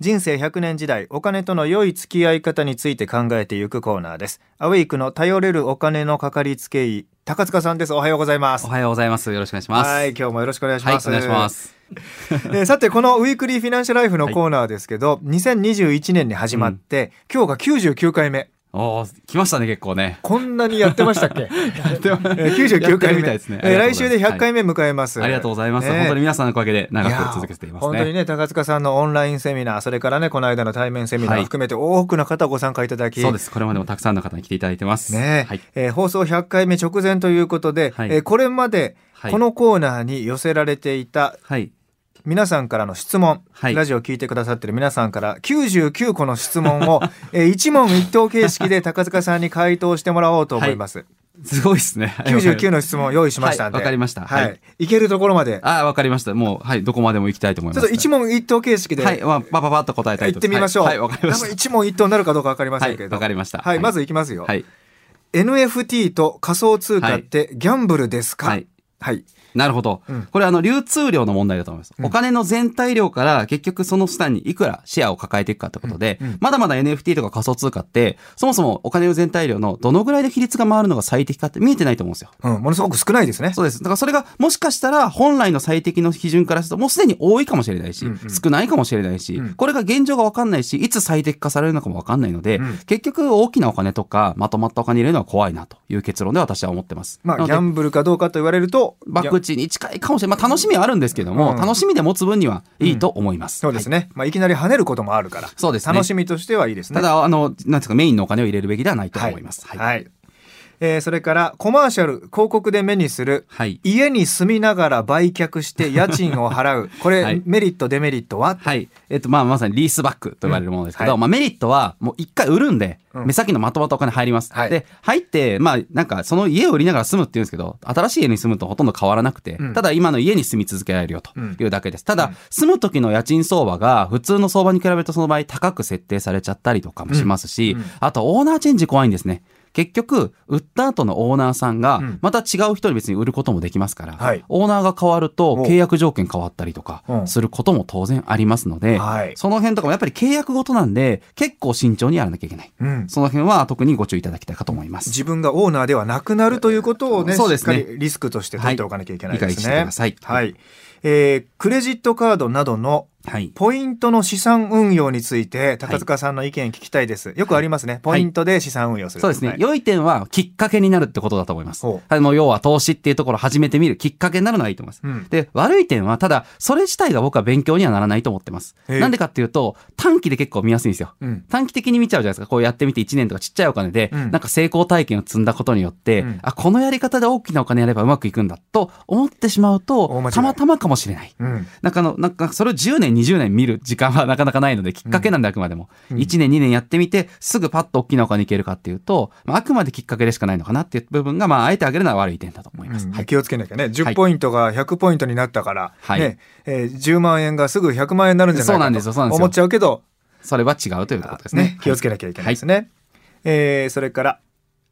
人生100年時代お金との良い付き合い方について考えていくコーナーです。アウェイクの頼れるお金のかかりつけ医高塚さんです。おはようございます。おはようございます。よろしくお願いします。はい今日もよろしくお願いしはい、ます、お願いします。えーさてこのウィークリーフィナンシャルライフのコーナーですけど、2021年に始まって、今日が99回目おー来ましたね、結構ね。こんなにやってましたっけ？でもえー99やって回みたいですねえー来週で100回目。目迎えます、ありがとうございます。ね本当に皆さんのおかげで長く続けています本当にね。ね高塚さんのオンラインセミナーそれからねこの間の対面セミナーはい含めて多くの方ご参加いただき、そうです。これまでもたくさんの方に来ていただいてます。ねはい。えー放送100回目直前ということで、はいえーこれまではいこのコーナーに寄せられていたはい。皆さんからの質問、はいラジオを聞いてくださってる皆さんから99個の質問を、えー一問一答形式で高塚さんに回答してもらおうと思います。すごいですね。99の質問を用意しましたんで。はいわかりましたはい。はいい、けるところまで。あ、わかりました。もう、はい、どこまでも行きたいと思います。ちょっと一問一答形式で、はい、まあ、パパパッと答えたい行とってみましょう。はい、はいわかりまし一問一答になるかどうかわかりませんけど。はいわかりましたはい、はいまずいきますよ。た。はい。NFT と仮想通貨ってギャンブルですか？はい。はい。なるほど。うんこれあの流通量の問題だと思います。うんお金の全体量から結局その下にいくらシェアを抱えていくかってことで、うんうんまだまだ NFT とか仮想通貨って、そもそもお金の全体量のどのぐらいの比率が回るのが最適かって見えてないと思うんですよ。うん、ものすごく少ないですね。そうです。だからそれがもしかしたら本来の最適の基準からするともうすでに多いかもしれないし、うんうん少ないかもしれないし、うんこれが現状がわかんないし、いつ最適化されるのかもわかんないので、うん結局大きなお金とかまとまったお金入れるのは怖いなという結論で私は思ってます。まあ、ギャンブルかどうかと言われると、バクチに近いかもしれない。まあ楽しみはあるんですけども、うん楽しみで持つ分にはいいと思います。そうですね。まあ、いきなり跳ねることもあるから。そうですね楽しみとしてはいいですね。ただ、あの、なんですか、メインのお金を入れるべきではないと思います。はい。はい。はいえーそれから、コマーシャル、広告で目にする、はい。家に住みながら売却して家賃を払う。これ、はいメリット、デメリットは？はい。えっと、まあ、まさにリースバックと言われるものですけど、うんはいまあ、メリットは、もう一回売るんで、うん目先のまとまったお金入ります。はいで、入って、まあ、なんか、その家を売りながら住むって言うんですけど、新しい家に住むとほとんど変わらなくて、うんただ今の家に住み続けられるよとうんいうだけです。ただ、住む時の家賃相場が、普通の相場に比べるとその場合高く設定されちゃったりとかもしますし、あと、オーナーチェンジ怖いんですね。結局、売った後のオーナーさんがうん、また違う人に別に売ることもできますから、はいオーナーが変わるとお契約条件変わったりとかうんすることも当然ありますので、はいその辺とかもやっぱり契約ごとなんで、結構慎重にやらなきゃいけない。うん。その辺は特にご注意いただきたいかと思います。自分がオーナーではなくなるということをね、そうですねしっかりリスクとして取っておかなきゃいけないですね。はい理解してくださいはい。えークレジットカードなどのはい。ポイントの資産運用について高塚さんの意見聞きたいです。よくありますね。ポイントで資産運用する。そうですね、はい良い点はきっかけになるってことだと思います。あの要は投資っていうところを始めてみるきっかけになるのはいいと思います。うんで、悪い点は、ただ、それ自体が僕は勉強にはならないと思ってます。なんでかっていうと、短期で結構見やすいんですよ。うん短期的に見ちゃうじゃないですか。こうやってみて1年とかちっちゃいお金で、うんなんか成功体験を積んだことによって、うんあ、このやり方で大きなお金やればうまくいくんだと思ってしまうと、たまたまかもしれない。うん。なんかあの、なんかそれを10年、20年見る時間はなかなかないので、きっかけなんであくまでも。うん1年、2年やってみて、すぐパッと大きなお金いけるかっていうと、まあ、あくまできっかけでしかないのかなっていう部分が、まあ、あえてあげるのは悪い点だと思います。うんはい。気をつけなきゃね。は10いポイントが100ポイントになったから、はいね、えー10万円がすぐ100万円になるんじゃないかと思っちゃうけど、それは違うということですね。ね、気をつけななきゃいけないですね。えーそれから、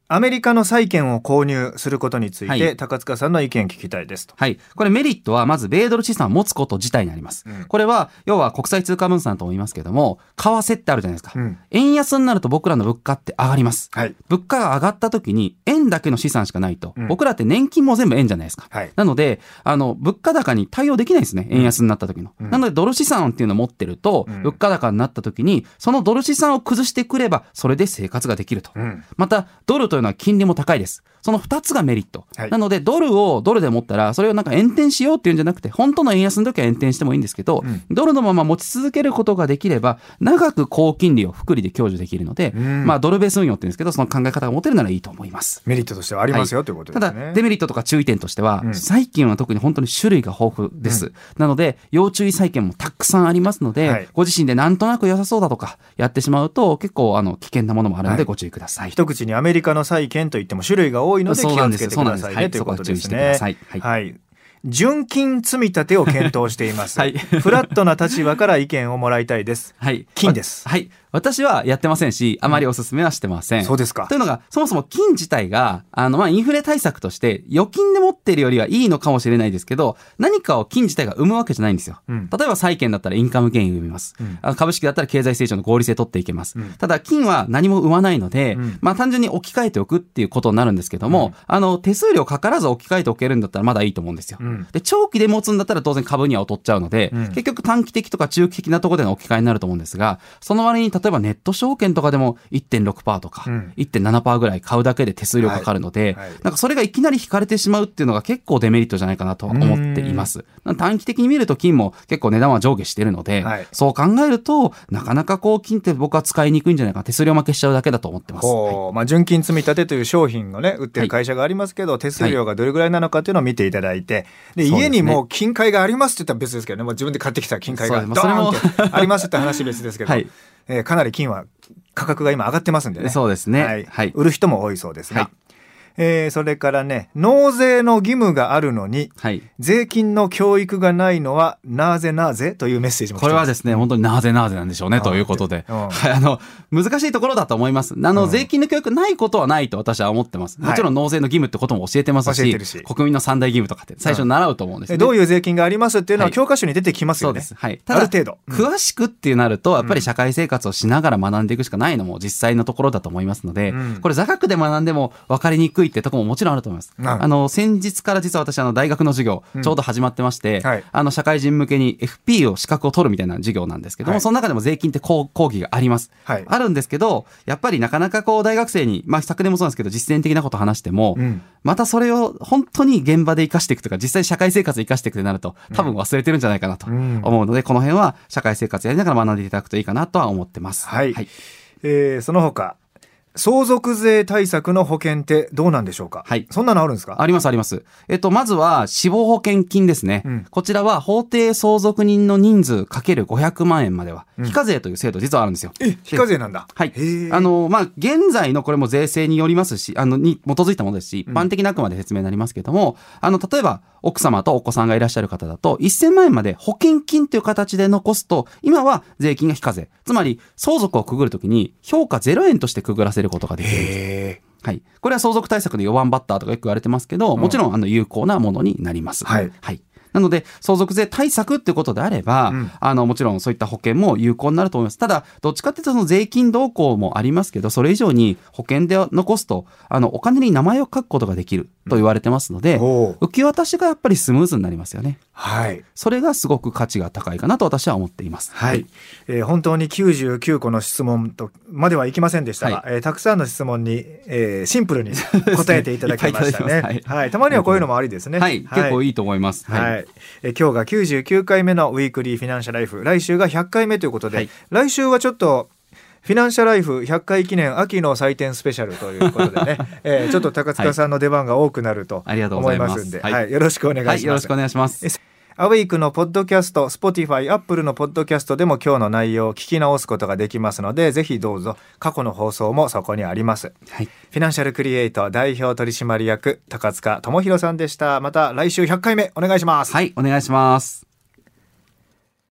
アメリカの債券を購入することについて、はい高塚さんの意見聞きたいですと。はい。これメリットは、まず、米ドル資産を持つこと自体にあります。うんこれは、要は国際通貨分散とも言いますけども、為替ってあるじゃないですか。うん円安になると僕らの物価って上がります。はい。物価が上がった時に、円だけの資産しかないと、うん僕らって年金も全部円じゃないですか。はい。なので、あの、物価高に対応できないんですね。円安になった時の。うんなので、ドル資産っていうのを持ってると、うん物価高になった時に、そのドル資産を崩してくれば、それで生活ができると。うん。また、ドルというのは金利も高いです。その2つがメリット。はいなので、ドルをドルで持ったら、それをなんか延転しようっていうんじゃなくて、本当の円安の時は延転してもいいんですけど、うんドルのまま持ち続けることができれば、長く高金利を複利で享受できるので、うんまあ、ドルベース運用って言うんですけど、その考え方が持てるならいいと思います。メリットとしてはありますよ、ということですね。ただ、デメリットとか注意点としては、うん債券は特に本当に種類が豊富です。なので、要注意債券もたくさんありますので、はいご自身でなんとなく良さそうだとか、やってしまうと、結構、あの、危険なものもあるのはいでご注意ください。一口にアメリカの債券といっても種類が多いので気そうなんですをつけてくださいね、ということですね。はいはい。純金積み立てを検討しています。はいフラットな立場から意見をもらいたいです。はい。金ですわはい。私はやってませんし、あまりお勧めはしてません。そうですかというのが、そもそも金自体が、あの、まあ、インフレ対策として、預金で持っているよりはいいのかもしれないですけど、何かを金自体が生むわけじゃないんですよ。うん例えば債券だったらインカムゲイン生みます。うん株式だったら経済成長の合理性取っていけます。うんただ、金は何も生まないので、うんまあ、単純に置き換えておくっていうことになるんですけども、あの、手数料かからず置き換えておけるんだったらまだいいと思うんですよ。うんで、長期で持つんだったら当然株には劣っちゃうので、うん結局短期的とか中期的なところでの置き換えになると思うんですが、その割に例えばネット証券とかでも1.6%とか、うん。1.7%ぐらい買うだけで手数料かかるので、はいはい。なんかそれがいきなり引かれてしまうっていうのが結構デメリットじゃないかなと思っています。短期的に見ると金も結構値段は上下してるので、はい。そう考えると、なかなかこう金って僕は使いにくいんじゃないかな、手数料負けしちゃうだけだと思ってます。まあ、純金積み立てという商品をね売ってる会社がありますけど、手数料がどれぐらいなのかっていうのを見ていただいてで家にもう金塊がありますって言ったら別ですけどね。もう自分で買ってきた金塊がドーンってありますって話別ですけど、はいえーかなり金は価格が今上がってますんでね。そうですね。はい。はい。売る人も多いそうですが、はいえーそれからね納税の義務があるのにはい。税金の教育がないのはなぜなぜというメッセージもこれはですね、本当になぜなぜなんでしょうね、うんということで。うんはい、あの、難しいところだと思います。あの、うん税金の教育ないことはないと私は思ってます。もちろん納税の義務ってことも教えてますし、教えてるし国民の三大義務とかって最初に習うと思うんですね。えどういう税金がありますっていうのははい教科書に出てきますよね、そうです。はい。ある程度うん詳しくってなると、やっぱり社会生活をしながら学んでいくしかないのも実際のところだと思いますので、うんこれ座学で学んでも分かりにくいってところももちろんあると思います。うんあの、先日から実は私、あの、大学の授業、うん。ちょうど始まってまして、はい。あの、社会人向けに FP を資格を取るみたいな授業なんですけども、はいその中でも税金って講講義があります。はい。あるんですけど、やっぱりなかなかこう、大学生に、まあ、昨年もそうなんですけど、実践的なことを話しても、うん。またそれを本当に現場で活かしていくとか、実際社会生活で活かしていくとなると、多分忘れてるんじゃないかなとうん。思うので、この辺は社会生活やりながら学んでいただくといいかなとは思ってます。はい。えーその他相続税対策の保険ってどうなんでしょうか、はいそんなのあるんですか？ありますあります。えっと、まずは死亡保険金ですね。うんこちらは法定相続人の人数かける500万円までは、うん非課税という制度実はあるんですよ。え非課税なんだはい。あの、まあ、現在のこれも税制によりますし、あの、に基づいたものですし、一般的なあくまで説明になりますけども、あの、例えば、奥様とお子さんがいらっしゃる方だと、1000万円まで保険金という形で残すと、今は税金が非課税。つまり、相続をくぐるときに、評価0円としてくぐらせることができるんです。へはい。これは相続対策で4番バッターとかよく言われてますけど、もちろん、あの、有効なものになります。はいはい。なので、相続税対策ってことであれば、うんあの、もちろんそういった保険も有効になると思います。ただ、どっちかっていうと、その税金動向もありますけど、それ以上に保険で残すと、あの、お金に名前を書くことができると言われてますので、おう受け渡しがやっぱりスムーズになりますよね。はいそれがすごく価値が高いかなと私は思っています。はい、えー本当に99個の質問とまではいきませんでしたが、はえーたくさんの質問に、えーシンプルに答えていただきましたね。いいいただきますはい、たまにはこういうのもありですね。はい。結構いいと思います。はい、えー今日が99回目のウィークリーフィナンシャルライフ来週が100回目ということで、はい。来週はちょっとフィナンシャルライフ100回記念秋の祭典スペシャルということでね、えーちょっと高塚さんの出番が多くなると思ざいます。いますんで、はい。はい、よろしくお願いします。はい。よろしくお願いします。アウェイクのポッドキャスト、Spotify、Apple のポッドキャストでも今日の内容を聞き直すことができますので、ぜひどうぞ過去の放送もそこにあります。はい。フィナンシャルクリエイト代表取締役高塚智博さんでした。また来週100回目お願いします。はい。お願いします。